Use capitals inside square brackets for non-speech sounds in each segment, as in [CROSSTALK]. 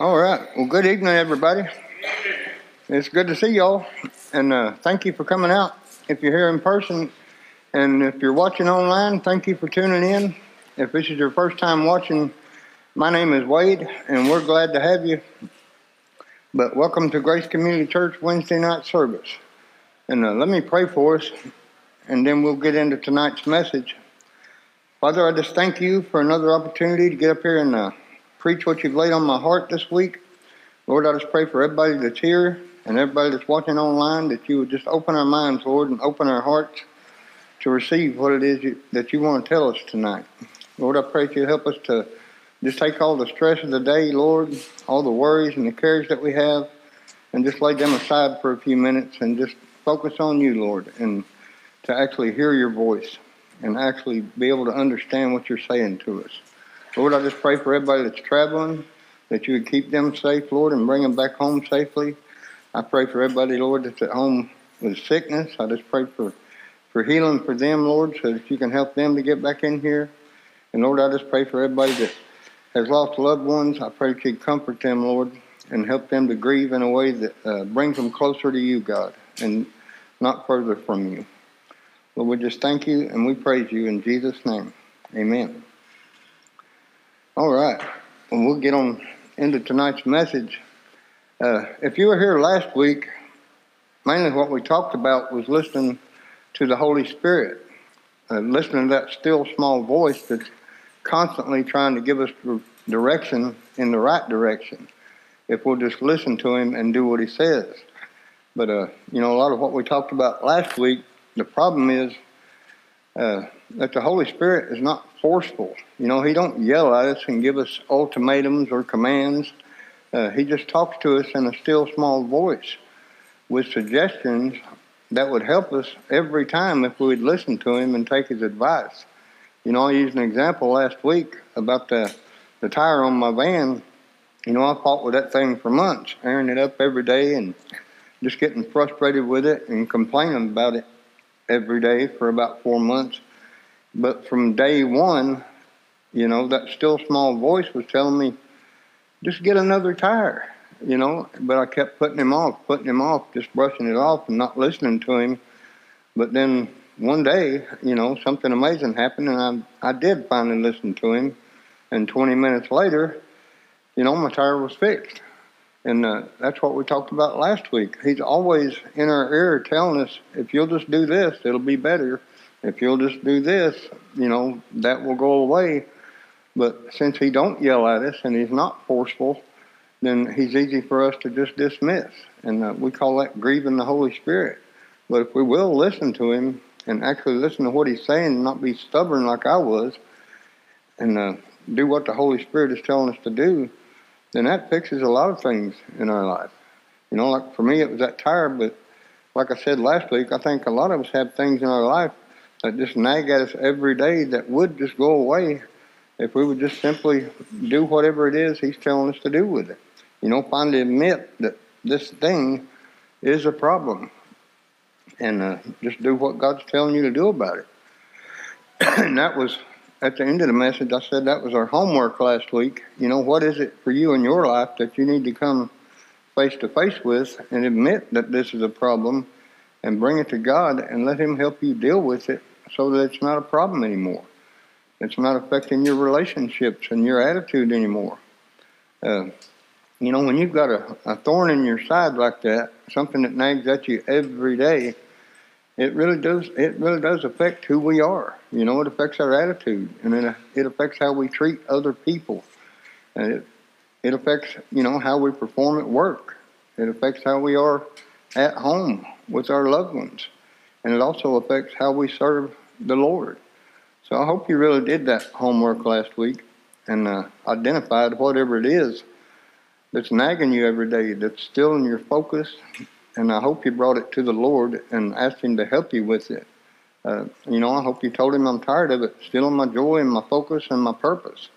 All right. Well, good evening, everybody. It's good to see y'all, and uh, thank you for coming out. If you're here in person, and if you're watching online, thank you for tuning in. If this is your first time watching, my name is Wade, and we're glad to have you. But welcome to Grace Community Church Wednesday night service. And uh, let me pray for us, and then we'll get into tonight's message. Father, I just thank you for another opportunity to get up here and uh, preach what you've laid on my heart this week. Lord, I just pray for everybody that's here and everybody that's watching online that you would just open our minds, Lord, and open our hearts to receive what it is you, that you want to tell us tonight. Lord, I pray that you help us to just take all the stress of the day, Lord, all the worries and the cares that we have, and just lay them aside for a few minutes and just focus on you, Lord, and to actually hear your voice and actually be able to understand what you're saying to us. Lord, I just pray for everybody that's traveling, that you would keep them safe, Lord, and bring them back home safely. I pray for everybody, Lord, that's at home with sickness. I just pray for, for healing for them, Lord, so that you can help them to get back in here. And Lord, I just pray for everybody that has lost loved ones. I pray that you comfort them, Lord, and help them to grieve in a way that uh, brings them closer to you, God, and not further from you. Lord, we just thank you and we praise you in Jesus' name. Amen. All right. Well, we'll get on into tonight's message. Uh, if you were here last week, mainly what we talked about was listening to the Holy Spirit, uh, listening to that still small voice that's constantly trying to give us direction in the right direction. If we'll just listen to Him and do what He says. But, uh, you know, a lot of what we talked about last week, the problem is uh, that the Holy Spirit is not forceful. You know, He don't yell at us and give us ultimatums or commands. Uh, he just talks to us in a still small voice with suggestions that would help us every time if we would listen to Him and take His advice. You know, I used an example last week about the the tire on my van. You know, I fought with that thing for months, airing it up every day and just getting frustrated with it and complaining about it every day for about four months. But from day one, you know, that still small voice was telling me, just get another tire, you know. But I kept putting him off, putting him off, just brushing it off and not listening to him. But then one day, you know, something amazing happened, and I, I did finally listen to him. And 20 minutes later, you know, my tire was fixed. And uh, that's what we talked about last week. He's always in our ear telling us, if you'll just do this, it'll be better if you'll just do this, you know, that will go away. But since he don't yell at us and he's not forceful, then he's easy for us to just dismiss. And uh, we call that grieving the Holy Spirit. But if we will listen to him and actually listen to what he's saying and not be stubborn like I was and uh, do what the Holy Spirit is telling us to do, then that fixes a lot of things in our life. You know, like for me, it was that tire, but like I said last week, I think a lot of us have things in our life that just nag at us every day that would just go away if we would just simply do whatever it is He's telling us to do with it. You know, finally admit that this thing is a problem and uh, just do what God's telling you to do about it. [CLEARS THROAT] and that was at the end of the message, I said that was our homework last week. You know, what is it for you in your life that you need to come face to face with and admit that this is a problem and bring it to God and let Him help you deal with it so that it's not a problem anymore. It's not affecting your relationships and your attitude anymore. Uh, you know, when you've got a, a thorn in your side like that, something that nags at you every day, it really does. It really does affect who we are. You know, it affects our attitude, and it it affects how we treat other people, and it it affects you know how we perform at work. It affects how we are at home with our loved ones and it also affects how we serve the Lord. So I hope you really did that homework last week and uh, identified whatever it is that's nagging you every day, that's still in your focus. And I hope you brought it to the Lord and asked Him to help you with it. Uh, you know, I hope you told Him I'm tired of it, stealing my joy and my focus and my purpose.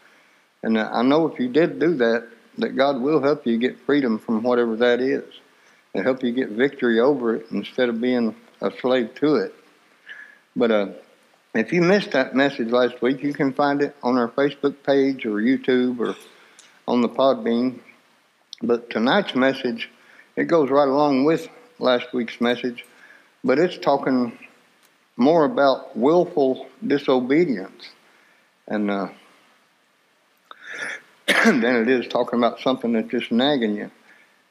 And uh, I know if you did do that, that God will help you get freedom from whatever that is and help you get victory over it instead of being a slave to it. But uh, if you missed that message last week, you can find it on our Facebook page or YouTube or on the Podbean. But tonight's message, it goes right along with last week's message, but it's talking more about willful disobedience and uh, [CLEARS THROAT] than it is talking about something that's just nagging you.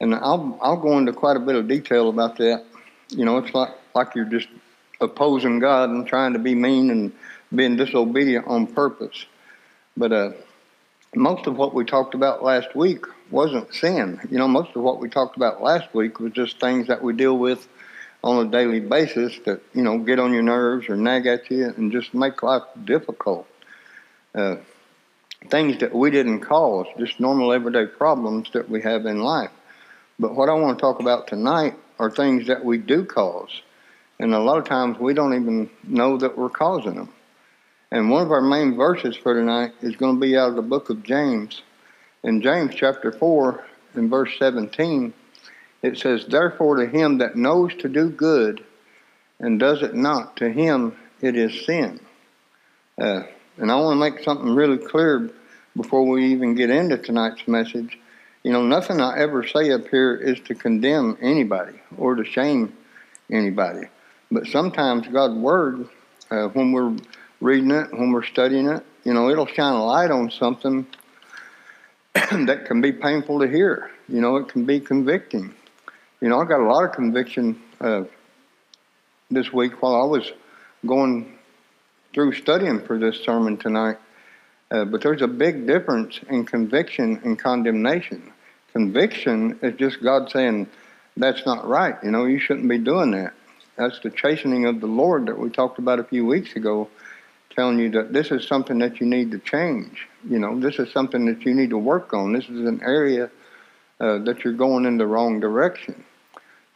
And I'll I'll go into quite a bit of detail about that. You know, it's like like you're just opposing God and trying to be mean and being disobedient on purpose. But uh, most of what we talked about last week wasn't sin. You know, most of what we talked about last week was just things that we deal with on a daily basis that, you know, get on your nerves or nag at you and just make life difficult. Uh, things that we didn't cause, just normal everyday problems that we have in life. But what I want to talk about tonight are things that we do cause. And a lot of times we don't even know that we're causing them. And one of our main verses for tonight is going to be out of the book of James. In James chapter 4 and verse 17, it says, Therefore to him that knows to do good and does it not, to him it is sin. Uh, and I want to make something really clear before we even get into tonight's message. You know, nothing I ever say up here is to condemn anybody or to shame anybody. But sometimes God's Word, uh, when we're reading it, when we're studying it, you know, it'll shine a light on something [CLEARS THROAT] that can be painful to hear. You know, it can be convicting. You know, I got a lot of conviction uh, this week while I was going through studying for this sermon tonight. Uh, but there's a big difference in conviction and condemnation. Conviction is just God saying, that's not right. You know, you shouldn't be doing that. That's the chastening of the Lord that we talked about a few weeks ago, telling you that this is something that you need to change. You know, this is something that you need to work on. This is an area uh, that you're going in the wrong direction.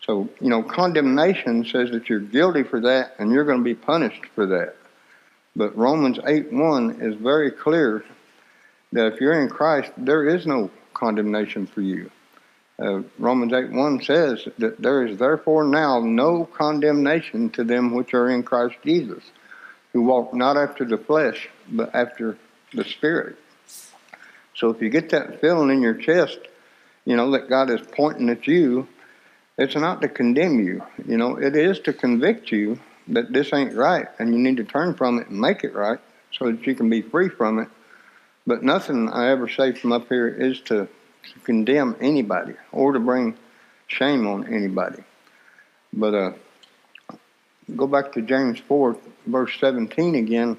So, you know, condemnation says that you're guilty for that and you're going to be punished for that. But Romans 8 1 is very clear that if you're in Christ, there is no condemnation for you. Uh, Romans 8 1 says that there is therefore now no condemnation to them which are in Christ Jesus, who walk not after the flesh, but after the Spirit. So if you get that feeling in your chest, you know, that God is pointing at you, it's not to condemn you. You know, it is to convict you that this ain't right and you need to turn from it and make it right so that you can be free from it. But nothing I ever say from up here is to, to condemn anybody or to bring shame on anybody. But uh, go back to James 4, verse 17 again.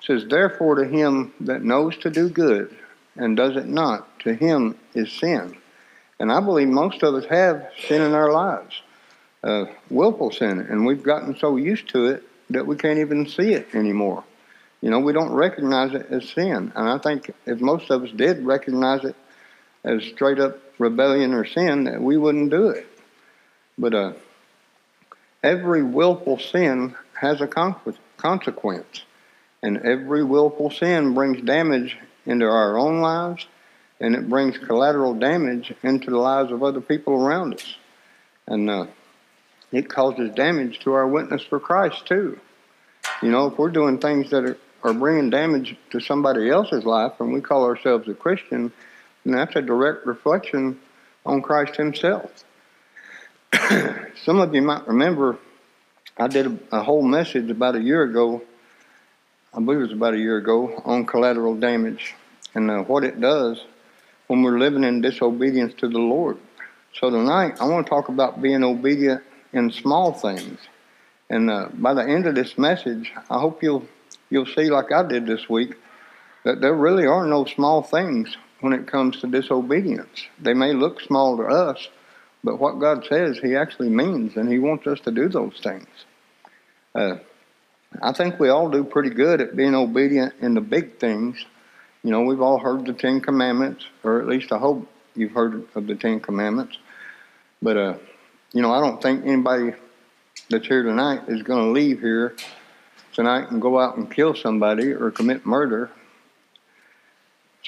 It says, Therefore to him that knows to do good and does it not, to him is sin. And I believe most of us have sin in our lives uh, willful sin, and we've gotten so used to it that we can't even see it anymore. You know, we don't recognize it as sin. And I think if most of us did recognize it as straight up rebellion or sin, that we wouldn't do it. But uh, every willful sin has a consequence. And every willful sin brings damage into our own lives, and it brings collateral damage into the lives of other people around us. And uh, it causes damage to our witness for Christ too. You know, if we're doing things that are, are bringing damage to somebody else's life and we call ourselves a Christian, then that's a direct reflection on Christ Himself. [CLEARS THROAT] Some of you might remember I did a, a, whole message about a year ago, I believe it was about a year ago, on collateral damage and uh, what it does when we're living in disobedience to the Lord. So tonight, I want to talk about being obedient in small things. And uh, by the end of this message, I hope you'll you'll see, like I did this week, that there really are no small things when it comes to disobedience. They may look small to us, but what God says, He actually means, and He wants us to do those things. Uh, I think we all do pretty good at being obedient in the big things. You know, we've all heard the Ten Commandments, or at least I hope you've heard of the Ten Commandments. But uh, you know, I don't think anybody that's here tonight is going to leave here tonight and go out and kill somebody or commit murder.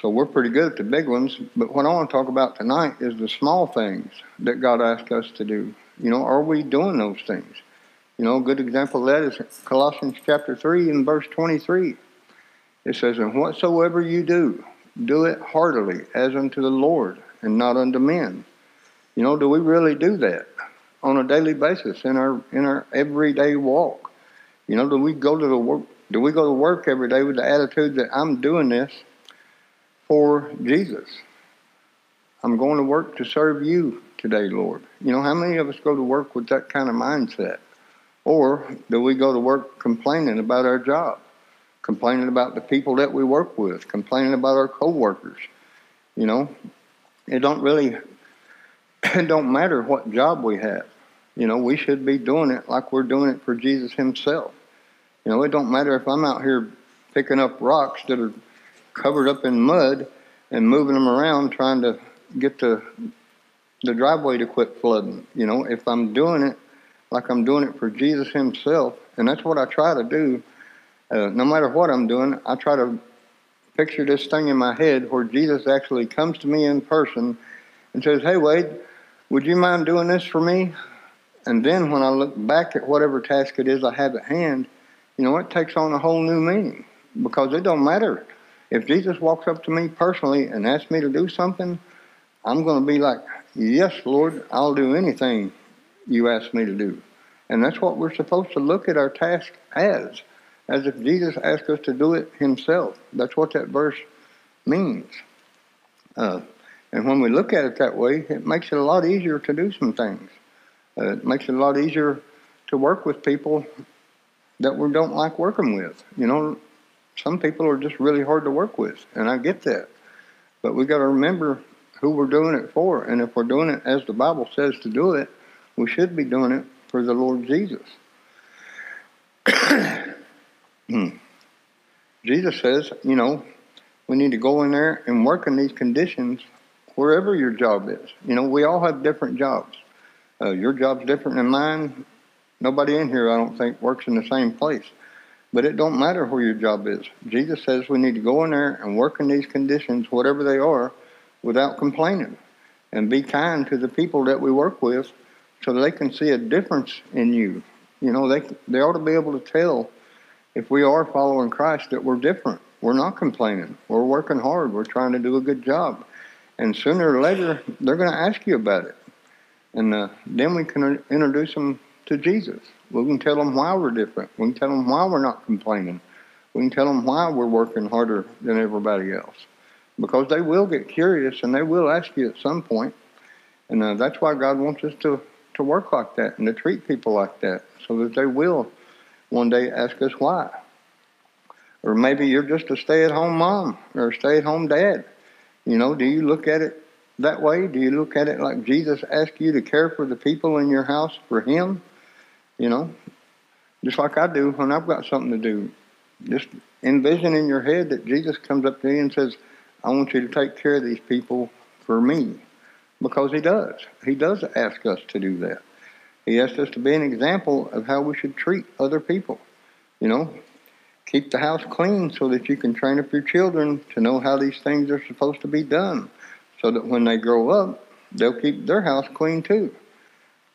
So we're pretty good at the big ones. But what I want to talk about tonight is the small things that God asked us to do. You know, are we doing those things? You know, a good example of that is Colossians chapter 3 and verse 23. It says, And whatsoever you do, do it heartily as unto the Lord and not unto men. You know, do we really do that on a daily basis in our in our everyday walk? You know, do we go to the work do we go to work every day with the attitude that I'm doing this for Jesus? I'm going to work to serve you today, Lord. You know, how many of us go to work with that kind of mindset? Or do we go to work complaining about our job, complaining about the people that we work with, complaining about our coworkers? You know, it don't really [CLEARS THROAT] it don't matter what job we have. You know, we should be doing it like we're doing it for Jesus himself. You know, it don't matter if I'm out here picking up rocks that are covered up in mud and moving them around trying to get the the driveway to quit flooding. You know, if I'm doing it like I'm doing it for Jesus Himself, and that's what I try to do. Uh, no matter what I'm doing, I try to picture this thing in my head where Jesus actually comes to me in person and says, "Hey Wade, would you mind doing this for me?" And then when I look back at whatever task it is I have at hand, you know, it takes on a whole new meaning because it don't matter if Jesus walks up to me personally and asks me to do something. I'm going to be like, Yes, Lord, I'll do anything you ask me to do. And that's what we're supposed to look at our task as, as if Jesus asked us to do it himself. That's what that verse means. Uh, and when we look at it that way, it makes it a lot easier to do some things. Uh, it makes it a lot easier to work with people that we don't like working with. You know, some people are just really hard to work with, and I get that. But we got to remember who we're doing it for. And if we're doing it as the Bible says to do it, we should be doing it for the Lord Jesus. [CLEARS THROAT] Jesus says, you know, we need to go in there and work in these conditions wherever your job is. You know, we all have different jobs. Uh, your job's different than mine. Nobody in here, I don't think, works in the same place. But it don't matter where your job is. Jesus says we need to go in there and work in these conditions, whatever they are, without complaining and be kind to the people that we work with so they can see a difference in you. You know, they, they ought to be able to tell if we are following Christ that we're different. We're not complaining. We're working hard. We're trying to do a good job. And sooner or later, they're going to ask you about it. And uh, then we can introduce them to Jesus. We can tell them why we're different. We can tell them why we're not complaining. We can tell them why we're working harder than everybody else because they will get curious and they will ask you at some point. And uh, that's why God wants us to, to work like that and to treat people like that so that they will one day ask us why. Or maybe you're just a stay at home mom or a stay at home dad. You know, do you look at it that way? Do you look at it like Jesus asked you to care for the people in your house for Him? You know, just like I do when I've got something to do. Just envision in your head that Jesus comes up to you and says, I want you to take care of these people for me. Because he does. He does ask us to do that. He asks us to be an example of how we should treat other people. You know, keep the house clean so that you can train up your children to know how these things are supposed to be done. So that when they grow up, they'll keep their house clean too.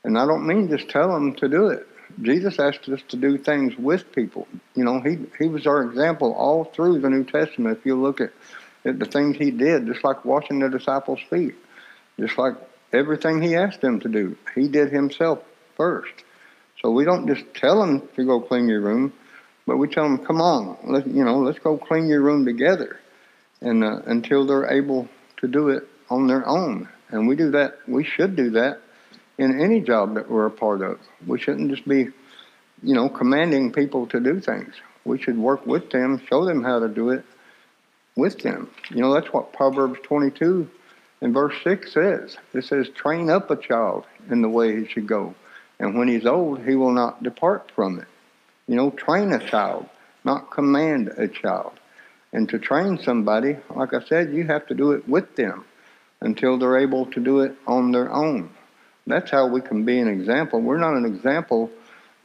And I don't mean just tell them to do it. Jesus asked us to do things with people. You know, he, he was our example all through the New Testament. If you look at at the things he did, just like washing the disciples' feet, just like everything he asked them to do, he did himself first. So we don't just tell them to go clean your room, but we tell them, "Come on, let you know, let's go clean your room together," and uh, until they're able to do it on their own. And we do that. We should do that in any job that we're a part of. We shouldn't just be, you know, commanding people to do things. We should work with them, show them how to do it, with them. You know, that's what Proverbs 22 and verse 6 says. It says, train up a child in the way he should go. And when he's old, he will not depart from it. You know, train a child, not command a child. And to train somebody, like I said, you have to do it with them until they're able to do it on their own. That's how we can be an example. We're not an example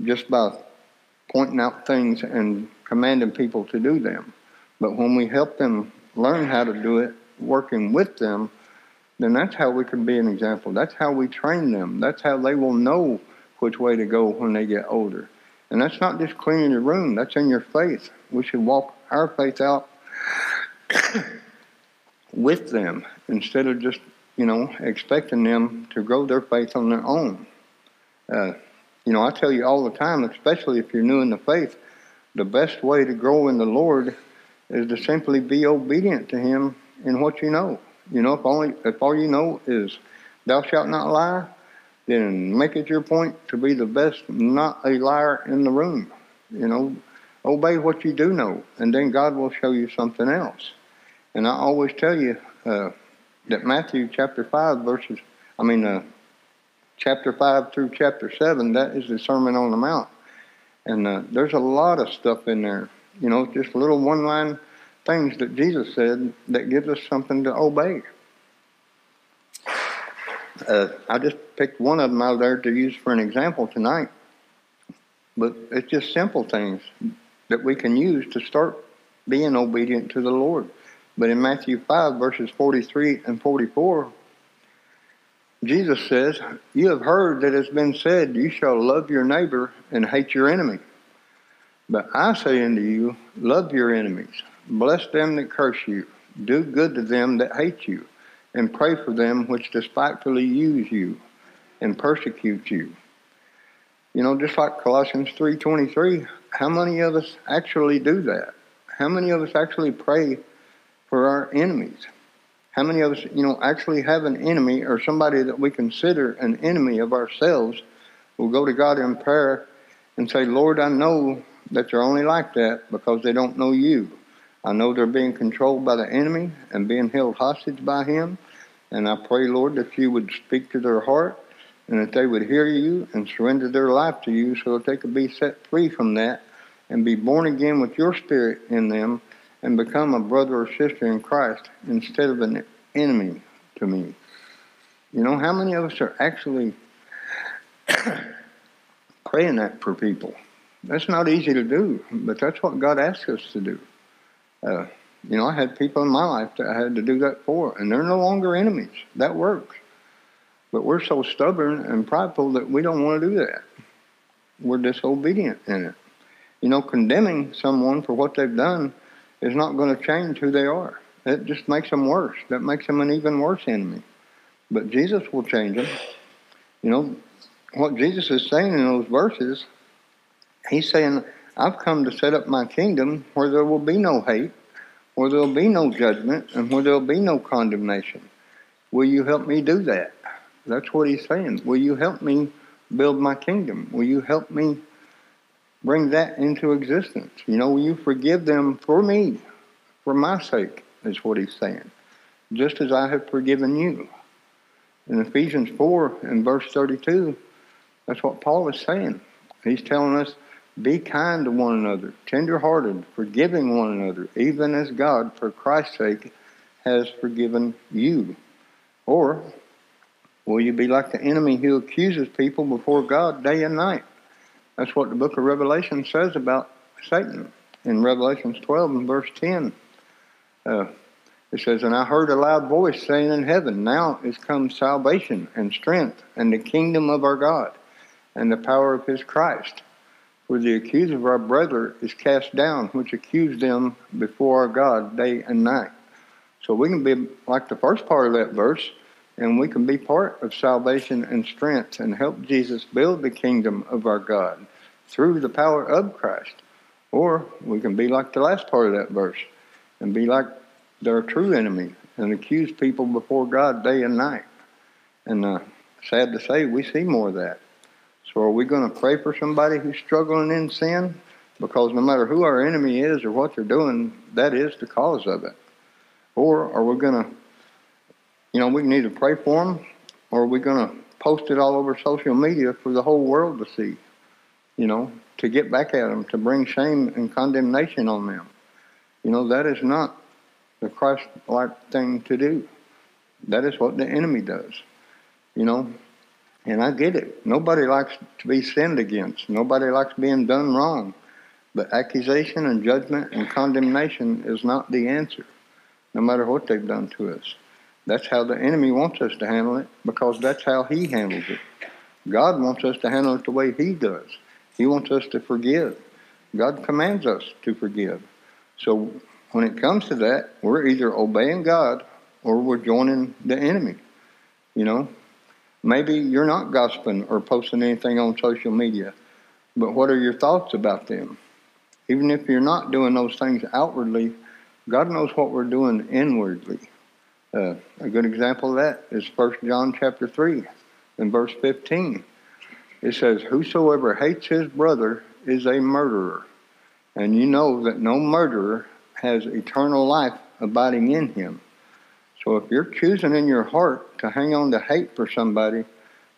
just by pointing out things and commanding people to do them. But when we help them learn how to do it, working with them, then that's how we can be an example. That's how we train them. That's how they will know which way to go when they get older. And that's not just cleaning your room, that's in your faith. We should walk our faith out [COUGHS] with them instead of just, you know, expecting them to grow their faith on their own. Uh, you know, I tell you all the time, especially if you're new in the faith, the best way to grow in the Lord is to simply be obedient to Him in what you know. You know, if only if all you know is thou shalt not lie, then make it your point to be the best, not a liar in the room. You know, obey what you do know, and then God will show you something else. And I always tell you uh, that Matthew chapter five verses, I mean, uh, chapter five through chapter seven, that is the Sermon on the Mount, and uh, there's a lot of stuff in there. You know, just little one-line things that Jesus said that gives us something to obey. Uh, I just picked one of them out there to use for an example tonight. But it's just simple things that we can use to start being obedient to the Lord. But in Matthew 5, verses 43 and 44, Jesus says, You have heard that it's been said, You shall love your neighbor and hate your enemy. But I say unto you, Love your enemies, bless them that curse you, do good to them that hate you and pray for them which despitefully use you and persecute you. You know, just like Colossians 3:23, how many of us actually do that? How many of us actually pray for our enemies? How many of us, you know, actually have an enemy or somebody that we consider an enemy of ourselves will go to God in prayer and say, Lord, I know that they're only like that because they don't know you. I know they're being controlled by the enemy and being held hostage by him. And I pray, Lord, that you would speak to their heart and that they would hear you and surrender their life to you so that they could be set free from that and be born again with your spirit in them and become a brother or sister in Christ instead of an enemy to me. You know, how many of us are actually [COUGHS] praying that for people? That's not easy to do, but that's what God asks us to do. Uh, you know, I had people in my life that I had to do that for, and they're no longer enemies. That works. But we're so stubborn and prideful that we don't want to do that. We're disobedient in it. You know, condemning someone for what they've done is not going to change who they are. It just makes them worse. That makes them an even worse enemy. But Jesus will change them. You know, what Jesus is saying in those verses, he's saying, I've come to set up my kingdom where there will be no hate, where there will be no judgment, and where there will be no condemnation. Will you help me do that? That's what he's saying. Will you help me build my kingdom? Will you help me bring that into existence? You know, you forgive them for me, for my sake, is what he's saying. Just as I have forgiven you. In Ephesians 4 and verse 32, that's what Paul is saying. He's telling us be kind to one another, tenderhearted, forgiving one another, even as God, for Christ's sake, has forgiven you. Or will you be like the enemy who accuses people before God day and night? That's what the book of Revelation says about Satan in Revelations 12 and verse 10. Uh, it says, And I heard a loud voice saying in heaven, Now is come salvation and strength and the kingdom of our God and the power of his Christ For the accuser of our brother is cast down, which accused them before our God day and night. So we can be like the first part of that verse, and we can be part of salvation and strength and help Jesus build the kingdom of our God through the power of Christ. Or we can be like the last part of that verse and be like their true enemy and accuse people before God day and night. And uh, sad to say, we see more of that. So are we going to pray for somebody who's struggling in sin? Because no matter who our enemy is or what they're doing, that is the cause of it. Or are we going to, you know, we can either pray for them or are we going to post it all over social media for the whole world to see, you know, to get back at them, to bring shame and condemnation on them. You know, that is not the Christ like thing to do. That is what the enemy does. You know, and I get it. Nobody likes to be sinned against. Nobody likes being done wrong. But accusation and judgment and condemnation is not the answer, no matter what they've done to us. That's how the enemy wants us to handle it because that's how he handles it. God wants us to handle it the way he does. He wants us to forgive. God commands us to forgive. So when it comes to that, we're either obeying God or we're joining the enemy. You know, maybe you're not gossiping or posting anything on social media, but what are your thoughts about them? Even if you're not doing those things outwardly, God knows what we're doing inwardly. Uh, a good example of that is First John chapter 3 and verse 15. It says, Whosoever hates his brother is a murderer. And you know that no murderer has eternal life abiding in him. So if you're choosing in your heart to hang on to hate for somebody,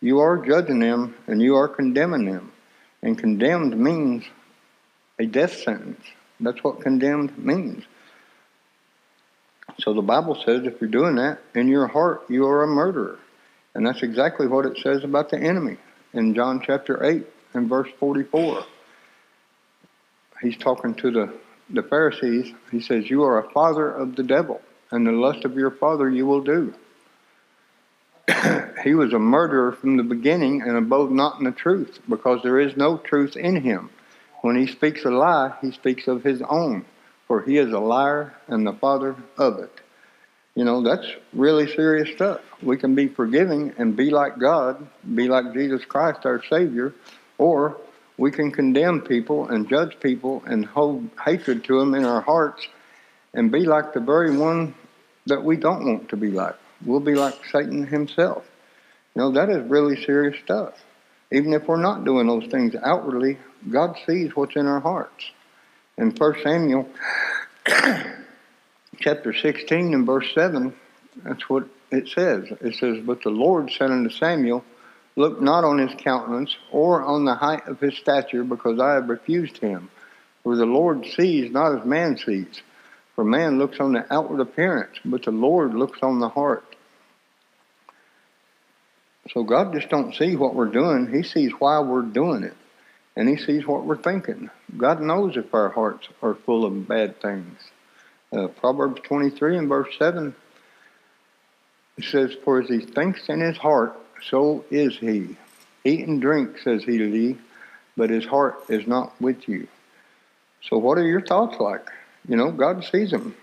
you are judging them and you are condemning them. And condemned means a death sentence. That's what condemned means. So the Bible says if you're doing that in your heart, you are a murderer. And that's exactly what it says about the enemy in John chapter 8 and verse 44. He's talking to the, the Pharisees. He says, You are a father of the devil, and the lust of your father you will do. [CLEARS THROAT] he was a murderer from the beginning and abode not in the truth, because there is no truth in him. When he speaks a lie, he speaks of his own, for he is a liar and the father of it. You know, that's really serious stuff. We can be forgiving and be like God, be like Jesus Christ, our Savior, or we can condemn people and judge people and hold hatred to them in our hearts and be like the very one that we don't want to be like. We'll be like Satan himself. You know, that is really serious stuff. Even if we're not doing those things outwardly, God sees what's in our hearts. In 1 Samuel chapter 16 and verse 7, that's what it says. It says, But the Lord said unto Samuel, Look not on his countenance or on the height of his stature, because I have refused him. For the Lord sees not as man sees. For man looks on the outward appearance, but the Lord looks on the heart. So God just don't see what we're doing. He sees why we're doing it. And he sees what we're thinking. God knows if our hearts are full of bad things. Uh, Proverbs 23 and verse 7 it says, For as he thinks in his heart, so is he. Eat and drink, says he to thee, but his heart is not with you. So, what are your thoughts like? You know, God sees them.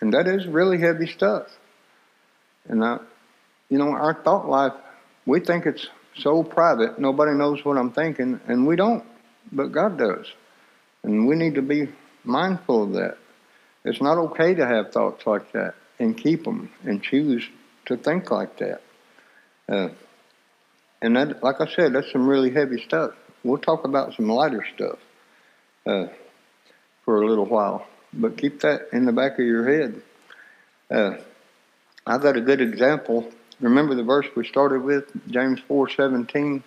And that is really heavy stuff. And, I, you know, our thought life, we think it's so private, nobody knows what I'm thinking, and we don't, but God does. And we need to be mindful of that. It's not okay to have thoughts like that and keep them and choose to think like that. Uh, and that, like I said, that's some really heavy stuff. We'll talk about some lighter stuff uh, for a little while, but keep that in the back of your head. Uh, I've got a good example. Remember the verse we started with, James four seventeen.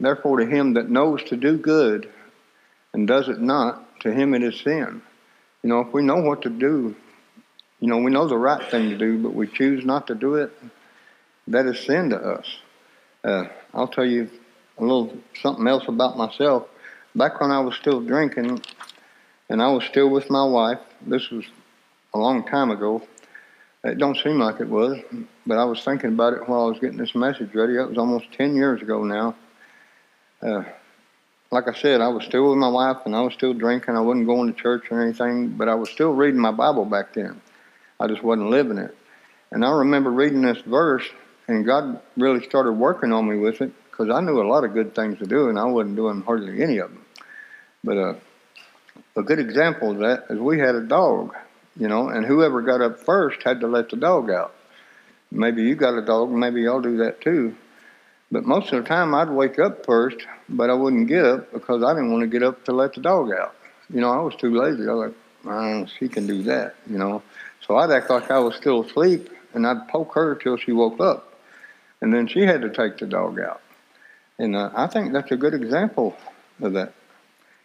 Therefore, to him that knows to do good and does it not, to him it is sin. You know, if we know what to do, you know, we know the right thing to do, but we choose not to do it, that is sin to us. Uh, I'll tell you a little something else about myself. Back when I was still drinking, and I was still with my wife, this was a long time ago. It don't seem like it was, but I was thinking about it while I was getting this message ready. It was almost 10 years ago now. Uh, like I said, I was still with my wife and I was still drinking. I wasn't going to church or anything, but I was still reading my Bible back then. I just wasn't living it. And I remember reading this verse, and God really started working on me with it because I knew a lot of good things to do, and I wasn't doing hardly any of them. But uh, a good example of that is we had a dog, you know, and whoever got up first had to let the dog out. Maybe you got a dog, maybe y'all do that too. But most of the time, I'd wake up first, but I wouldn't get up because I didn't want to get up to let the dog out. You know, I was too lazy. I was like, oh, she can do that, you know. So I'd act like I was still asleep, and I'd poke her till she woke up. And then she had to take the dog out. And uh, I think that's a good example of that.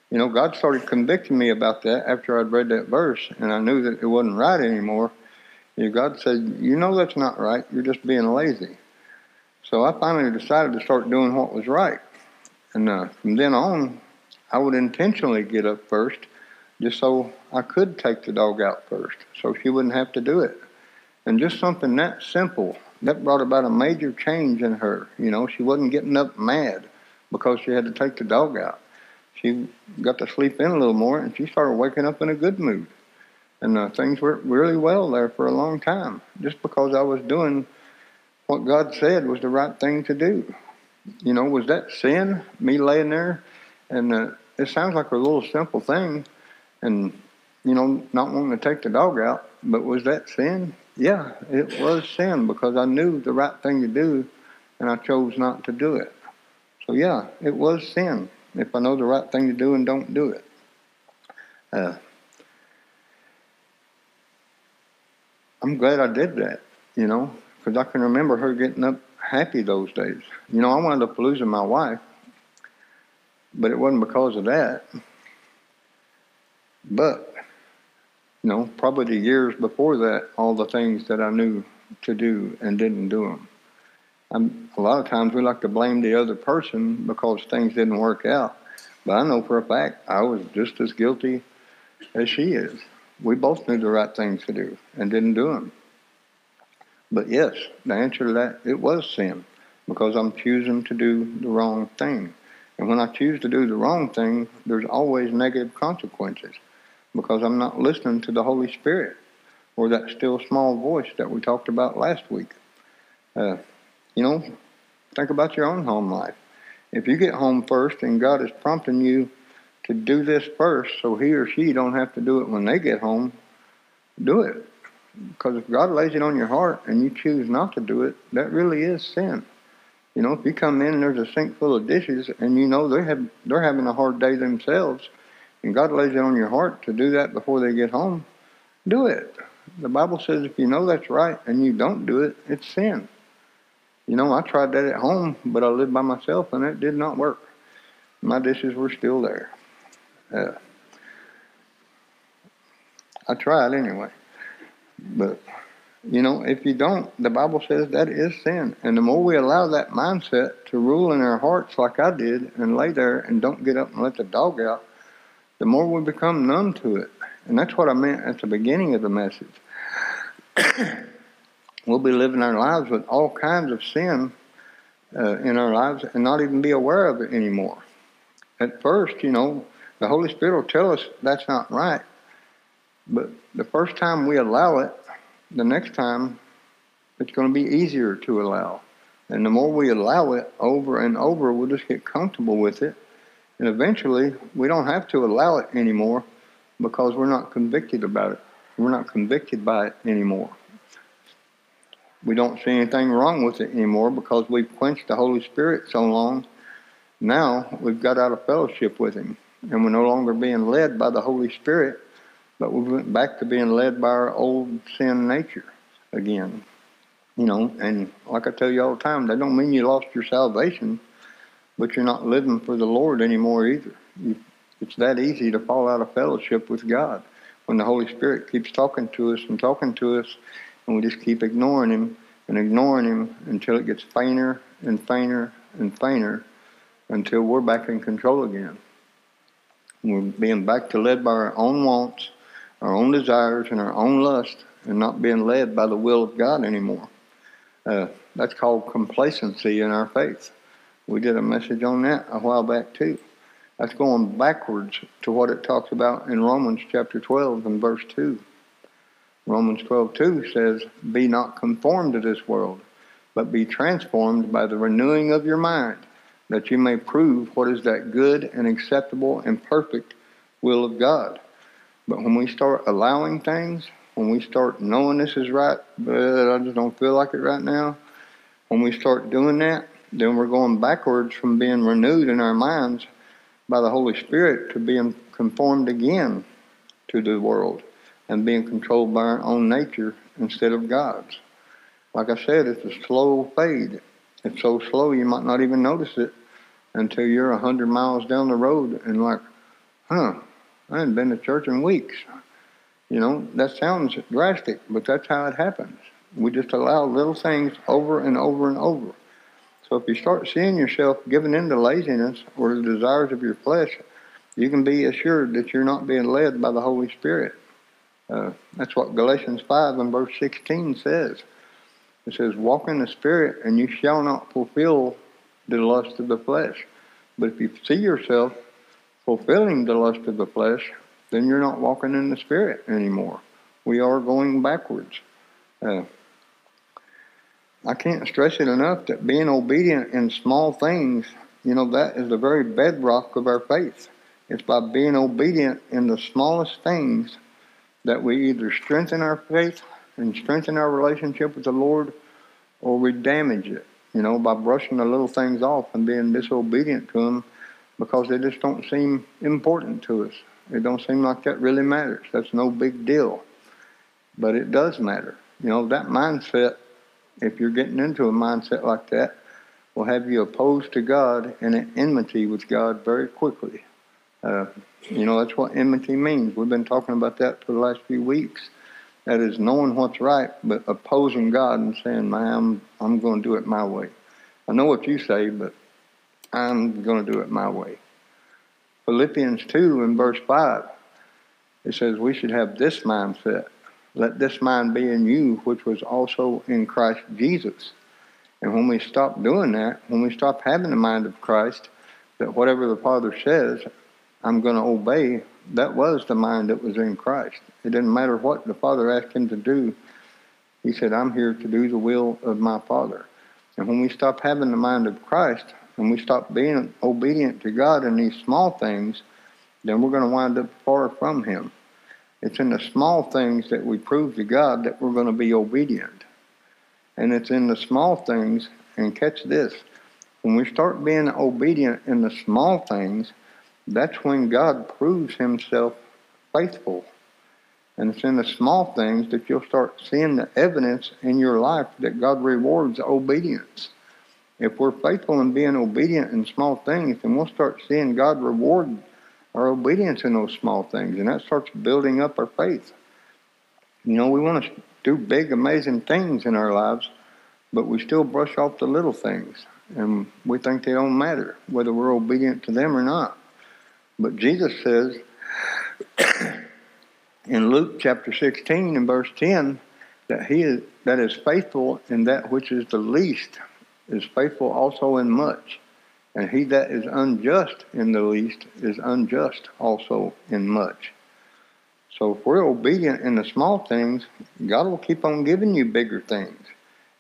You know, God started convicting me about that after I'd read that verse, and I knew that it wasn't right anymore. You know, God said, You know that's not right. You're just being lazy. So I finally decided to start doing what was right. And uh, from then on, I would intentionally get up first just so I could take the dog out first, so she wouldn't have to do it. And just something that simple, that brought about a major change in her. You know, she wasn't getting up mad because she had to take the dog out. She got to sleep in a little more, and she started waking up in a good mood. And uh, things worked really well there for a long time, just because I was doing what God said was the right thing to do. You know, was that sin? Me laying there, and uh, it sounds like a little simple thing, and you know, not wanting to take the dog out. But was that sin? Yeah, it was sin because I knew the right thing to do, and I chose not to do it. So yeah, it was sin if I know the right thing to do and don't do it. Uh, I'm glad I did that, you know, because I can remember her getting up happy those days. You know, I wound up losing my wife, but it wasn't because of that. But, you know, probably the years before that, all the things that I knew to do and didn't do them. I'm, a lot of times we like to blame the other person because things didn't work out. But I know for a fact I was just as guilty as she is. We both knew the right things to do and didn't do them. But yes, the answer to that, it was sin because I'm choosing to do the wrong thing. And when I choose to do the wrong thing, there's always negative consequences because I'm not listening to the Holy Spirit or that still small voice that we talked about last week. Uh, you know, think about your own home life. If you get home first and God is prompting you to do this first so he or she don't have to do it when they get home, do it. Because if God lays it on your heart and you choose not to do it, that really is sin. You know, if you come in and there's a sink full of dishes and you know they have they're having a hard day themselves, and God lays it on your heart to do that before they get home, do it. The Bible says if you know that's right and you don't do it, it's sin. You know, I tried that at home, but I lived by myself and it did not work. My dishes were still there. Uh, I tried anyway. But, you know, if you don't, the Bible says that is sin. And the more we allow that mindset to rule in our hearts like I did and lay there and don't get up and let the dog out, the more we become numb to it. And that's what I meant at the beginning of the message. [COUGHS] we'll be living our lives with all kinds of sin uh, in our lives and not even be aware of it anymore. At first, you know, the Holy Spirit will tell us that's not right. But the first time we allow it, the next time it's going to be easier to allow. And the more we allow it over and over, we'll just get comfortable with it. And eventually, we don't have to allow it anymore because we're not convicted about it. We're not convicted by it anymore we don't see anything wrong with it anymore because we've quenched the Holy Spirit so long. Now we've got out of fellowship with Him, and we're no longer being led by the Holy Spirit, but we went back to being led by our old sin nature again. You know, and like I tell you all the time, that don't mean you lost your salvation, but you're not living for the Lord anymore either. You, it's that easy to fall out of fellowship with God when the Holy Spirit keeps talking to us and talking to us and we just keep ignoring him and ignoring him until it gets fainter and fainter and fainter until we're back in control again. We're being back to led by our own wants, our own desires, and our own lust, and not being led by the will of God anymore. Uh, that's called complacency in our faith. We did a message on that a while back too. That's going backwards to what it talks about in Romans chapter 12 and verse 2. Romans 12:2 says, "Be not conformed to this world, but be transformed by the renewing of your mind, that you may prove what is that good and acceptable and perfect will of God." But when we start allowing things, when we start knowing this is right, but I just don't feel like it right now, when we start doing that, then we're going backwards from being renewed in our minds by the Holy Spirit to being conformed again to the world and being controlled by our own nature instead of God's. Like I said, it's a slow fade. It's so slow you might not even notice it until you're a hundred miles down the road and like, huh, I hadn't been to church in weeks. You know, that sounds drastic, but that's how it happens. We just allow little things over and over and over. So if you start seeing yourself giving in to laziness or the desires of your flesh, you can be assured that you're not being led by the Holy Spirit. Uh, that's what Galatians 5 and verse 16 says. It says, Walk in the Spirit, and you shall not fulfill the lust of the flesh. But if you see yourself fulfilling the lust of the flesh, then you're not walking in the Spirit anymore. We are going backwards. Uh, I can't stress it enough that being obedient in small things, you know, that is the very bedrock of our faith. It's by being obedient in the smallest things that we either strengthen our faith and strengthen our relationship with the Lord or we damage it, you know, by brushing the little things off and being disobedient to them because they just don't seem important to us. It don't seem like that really matters. That's no big deal. But it does matter. You know, that mindset, if you're getting into a mindset like that, will have you opposed to God and enmity with God very quickly. Uh, you know, that's what enmity means. We've been talking about that for the last few weeks. That is knowing what's right, but opposing God and saying, man, I'm, I'm going to do it my way. I know what you say, but I'm going to do it my way. Philippians 2 in verse 5, it says we should have this mindset. Let this mind be in you, which was also in Christ Jesus. And when we stop doing that, when we stop having the mind of Christ, that whatever the Father says, I'm going to obey, that was the mind that was in Christ. It didn't matter what the Father asked him to do. He said, I'm here to do the will of my Father. And when we stop having the mind of Christ and we stop being obedient to God in these small things, then we're going to wind up far from Him. It's in the small things that we prove to God that we're going to be obedient. And it's in the small things, and catch this, when we start being obedient in the small things, that's when God proves himself faithful. And it's in the small things that you'll start seeing the evidence in your life that God rewards obedience. If we're faithful in being obedient in small things, then we'll start seeing God reward our obedience in those small things, and that starts building up our faith. You know, we want to do big, amazing things in our lives, but we still brush off the little things, and we think they don't matter, whether we're obedient to them or not. But Jesus says [COUGHS] in Luke chapter 16 and verse 10 that he is, that is faithful in that which is the least is faithful also in much. And he that is unjust in the least is unjust also in much. So if we're obedient in the small things, God will keep on giving you bigger things.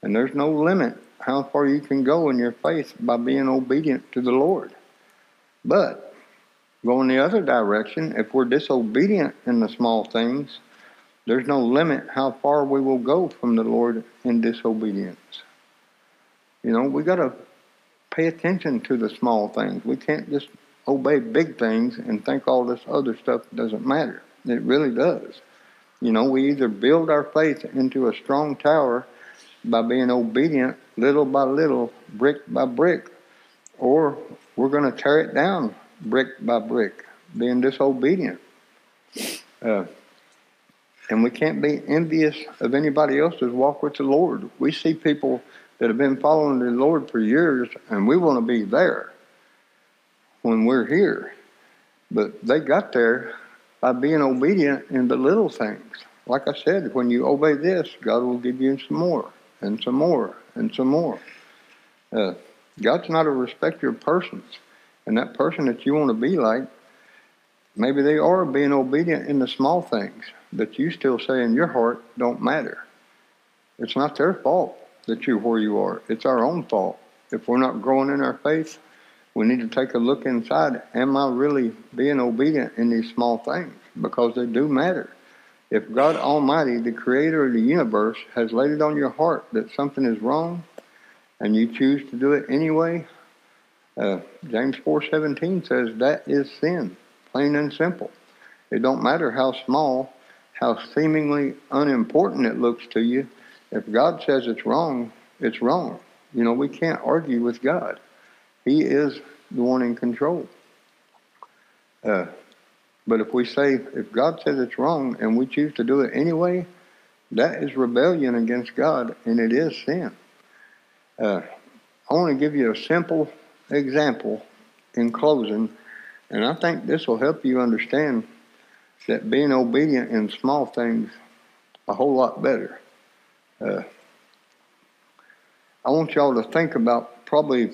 And there's no limit how far you can go in your faith by being obedient to the Lord. But Going the other direction, if we're disobedient in the small things, there's no limit how far we will go from the Lord in disobedience. You know, we got to pay attention to the small things. We can't just obey big things and think all this other stuff doesn't matter. It really does. You know, we either build our faith into a strong tower by being obedient little by little, brick by brick, or we're going to tear it down brick by brick, being disobedient. Uh, and we can't be envious of anybody else's walk with the Lord. We see people that have been following the Lord for years, and we want to be there when we're here. But they got there by being obedient in the little things. Like I said, when you obey this, God will give you some more, and some more, and some more. Uh, God's not a respecter of persons. And that person that you want to be like, maybe they are being obedient in the small things that you still say in your heart don't matter. It's not their fault that you're where you are. It's our own fault. If we're not growing in our faith, we need to take a look inside. Am I really being obedient in these small things? Because they do matter. If God Almighty, the creator of the universe, has laid it on your heart that something is wrong and you choose to do it anyway, uh, James 4:17 says that is sin, plain and simple. It don't matter how small, how seemingly unimportant it looks to you. If God says it's wrong, it's wrong. You know, we can't argue with God. He is the one in control. Uh, but if we say, if God says it's wrong and we choose to do it anyway, that is rebellion against God and it is sin. Uh, I want to give you a simple example in closing, and I think this will help you understand that being obedient in small things a whole lot better. Uh, I want y'all to think about probably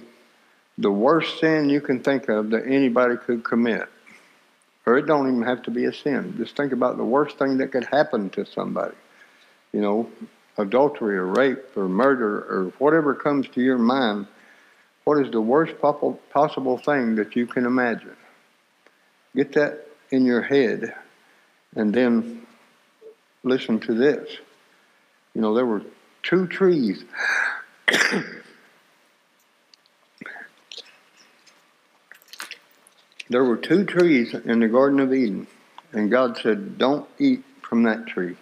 the worst sin you can think of that anybody could commit. Or it don't even have to be a sin. Just think about the worst thing that could happen to somebody. You know, adultery or rape or murder or whatever comes to your mind, what is the worst possible thing that you can imagine? Get that in your head and then listen to this. You know, there were two trees. there were two trees in the Garden of Eden, and God said, Don't eat from that tree.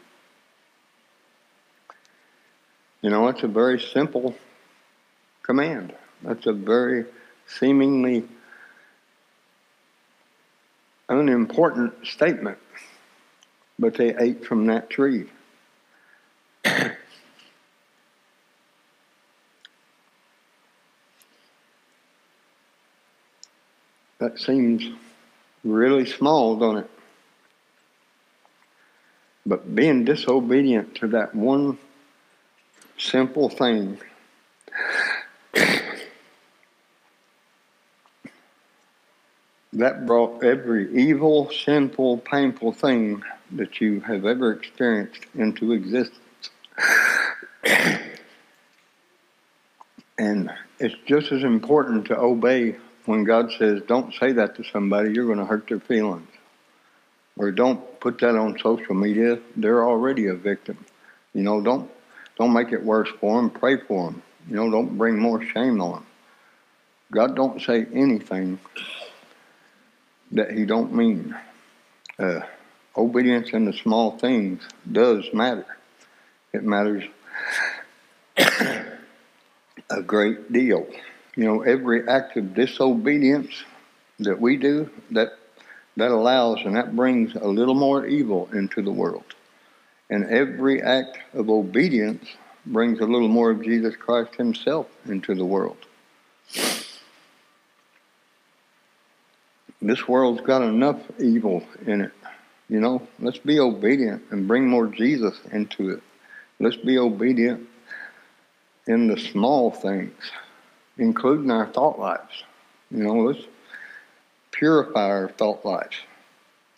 You know, it's a very simple command. That's a very seemingly unimportant statement, but they ate from that tree. That seems really small, don't it? But being disobedient to that one simple thing. that brought every evil, sinful, painful thing that you have ever experienced into existence. and it's just as important to obey when God says, don't say that to somebody, you're going to hurt their feelings. Or don't put that on social media, they're already a victim. You know, don't don't make it worse for them. Pray for them. You know, don't bring more shame on them. God don't say anything that He don't mean. Uh, obedience in the small things does matter. It matters [COUGHS] a great deal. You know, every act of disobedience that we do, that that allows and that brings a little more evil into the world. And every act of obedience brings a little more of Jesus Christ Himself into the world. This world's got enough evil in it. You know, let's be obedient and bring more Jesus into it. Let's be obedient in the small things, including our thought lives. You know, let's purify our thought lives.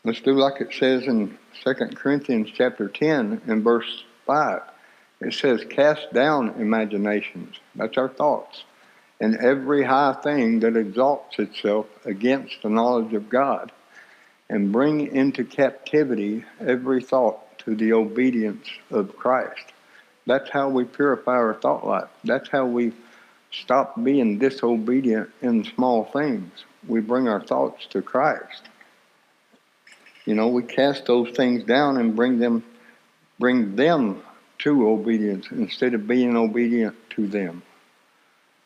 Let's do like it says in 2 Corinthians chapter 10 and verse 5. It says, cast down imaginations. That's our thoughts. And every high thing that exalts itself against the knowledge of God. And bring into captivity every thought to the obedience of Christ. That's how we purify our thought life. That's how we stop being disobedient in small things. We bring our thoughts to Christ. You know, we cast those things down and bring them bring them to obedience instead of being obedient to them.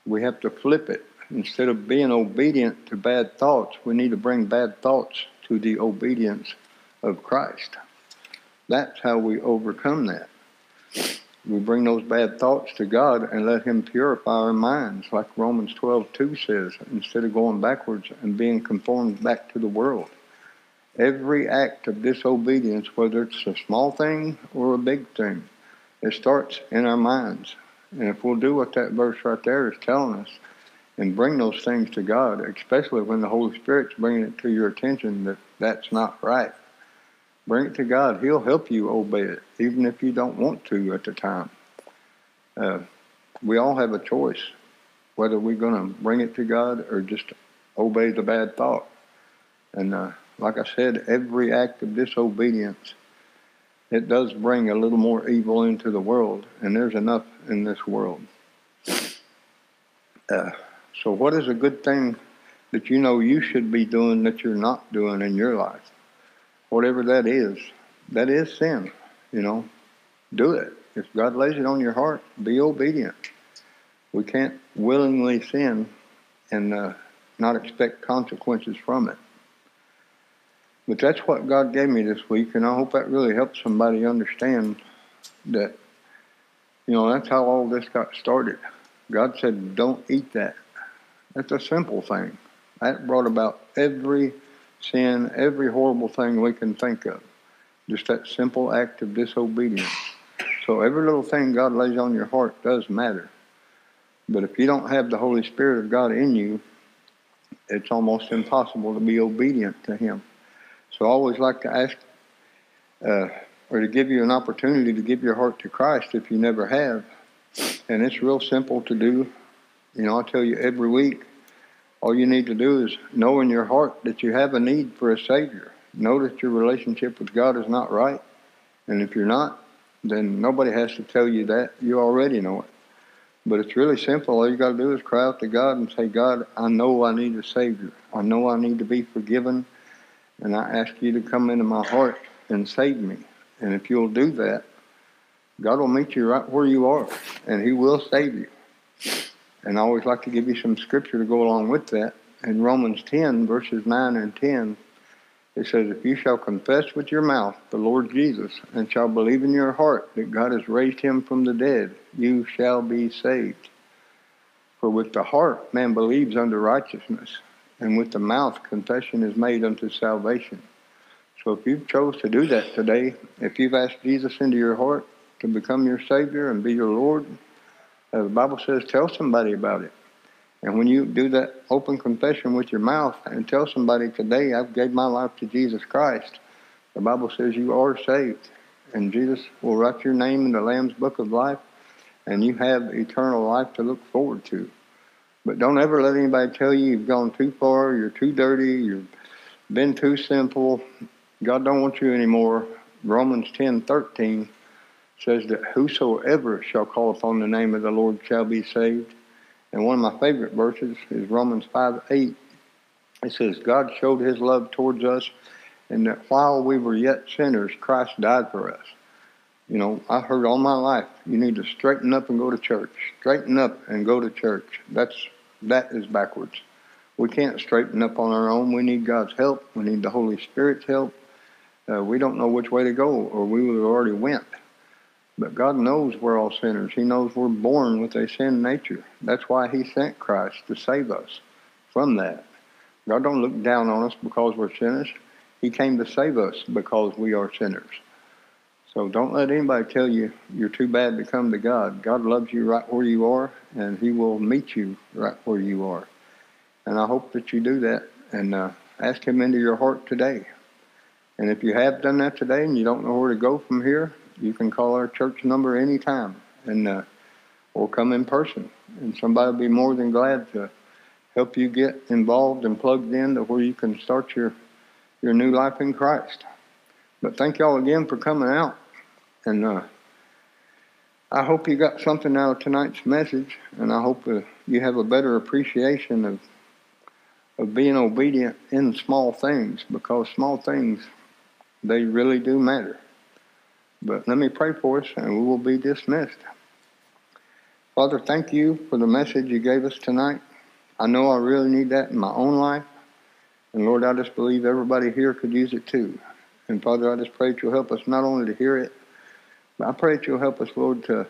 We have to flip it. Instead of being obedient to bad thoughts, we need to bring bad thoughts to the obedience of Christ. That's how we overcome that. We bring those bad thoughts to God and let Him purify our minds, like Romans 12 2 says, instead of going backwards and being conformed back to the world. Every act of disobedience, whether it's a small thing or a big thing, it starts in our minds. And if we'll do what that verse right there is telling us and bring those things to God, especially when the Holy Spirit's bringing it to your attention that that's not right, bring it to God. He'll help you obey it, even if you don't want to at the time. Uh, we all have a choice whether we're going to bring it to God or just obey the bad thought. And uh, like I said, every act of disobedience, it does bring a little more evil into the world, and there's enough in this world. Uh, so, what is a good thing that you know you should be doing that you're not doing in your life? Whatever that is, that is sin. You know, do it. If God lays it on your heart, be obedient. We can't willingly sin and uh, not expect consequences from it. But that's what God gave me this week, and I hope that really helps somebody understand that, you know, that's how all this got started. God said, don't eat that. That's a simple thing. That brought about every sin, every horrible thing we can think of. Just that simple act of disobedience. So every little thing God lays on your heart does matter. But if you don't have the Holy Spirit of God in you, it's almost impossible to be obedient to Him. So I always like to ask uh, or to give you an opportunity to give your heart to Christ if you never have. And it's real simple to do. You know, I tell you every week, all you need to do is know in your heart that you have a need for a Savior. Know that your relationship with God is not right. And if you're not, then nobody has to tell you that. You already know it. But it's really simple. All you got to do is cry out to God and say, God, I know I need a Savior. I know I need to be forgiven. And I ask you to come into my heart and save me. And if you'll do that, God will meet you right where you are, and He will save you. And I always like to give you some scripture to go along with that. In Romans 10, verses 9 and 10, it says, If you shall confess with your mouth the Lord Jesus, and shall believe in your heart that God has raised him from the dead, you shall be saved. For with the heart man believes unto righteousness, and with the mouth confession is made unto salvation. So if you've chose to do that today, if you've asked Jesus into your heart to become your Savior and be your Lord, Uh, the Bible says tell somebody about it. And when you do that open confession with your mouth and tell somebody today, I've gave my life to Jesus Christ, the Bible says you are saved. And Jesus will write your name in the Lamb's Book of Life, and you have eternal life to look forward to. But don't ever let anybody tell you you've gone too far, you're too dirty, you've been too simple. God don't want you anymore. Romans 10:13 says that whosoever shall call upon the name of the Lord shall be saved. And one of my favorite verses is Romans 5 8. It says, God showed his love towards us, and that while we were yet sinners, Christ died for us. You know, I heard all my life, you need to straighten up and go to church. Straighten up and go to church. That's that is backwards. We can't straighten up on our own. We need God's help. We need the Holy Spirit's help. Uh, we don't know which way to go, or we would have already went. But God knows we're all sinners. He knows we're born with a sin nature. That's why He sent Christ to save us from that. God don't look down on us because we're sinners. He came to save us because we are sinners. So don't let anybody tell you you're too bad to come to God. God loves you right where you are, and He will meet you right where you are. And I hope that you do that and uh, ask Him into your heart today. And if you have done that today and you don't know where to go from here, you can call our church number anytime and uh, or come in person. And somebody will be more than glad to help you get involved and plugged in to where you can start your, your new life in Christ. But thank y'all again for coming out. And uh, I hope you got something out of tonight's message, and I hope uh, you have a better appreciation of of being obedient in small things because small things they really do matter. But let me pray for us and we will be dismissed. Father, thank you for the message you gave us tonight. I know I really need that in my own life. And Lord, I just believe everybody here could use it too. And Father, I just pray that you'll help us not only to hear it, but I pray that you'll help us, Lord, to,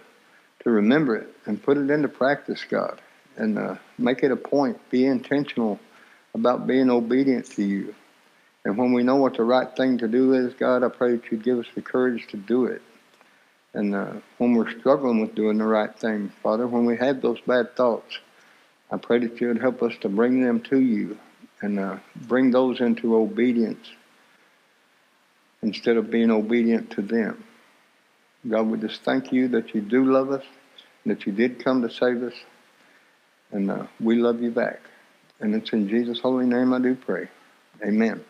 to remember it and put it into practice, God, and uh, make it a point. Be intentional about being obedient to you. And when we know what the right thing to do is, God, I pray that you'd give us the courage to do it. And uh, when we're struggling with doing the right thing, Father, when we have those bad thoughts, I pray that you would help us to bring them to you and uh, bring those into obedience instead of being obedient to them. God, we just thank you that you do love us, that you did come to save us, and uh, we love you back. And it's in Jesus' holy name I do pray. Amen.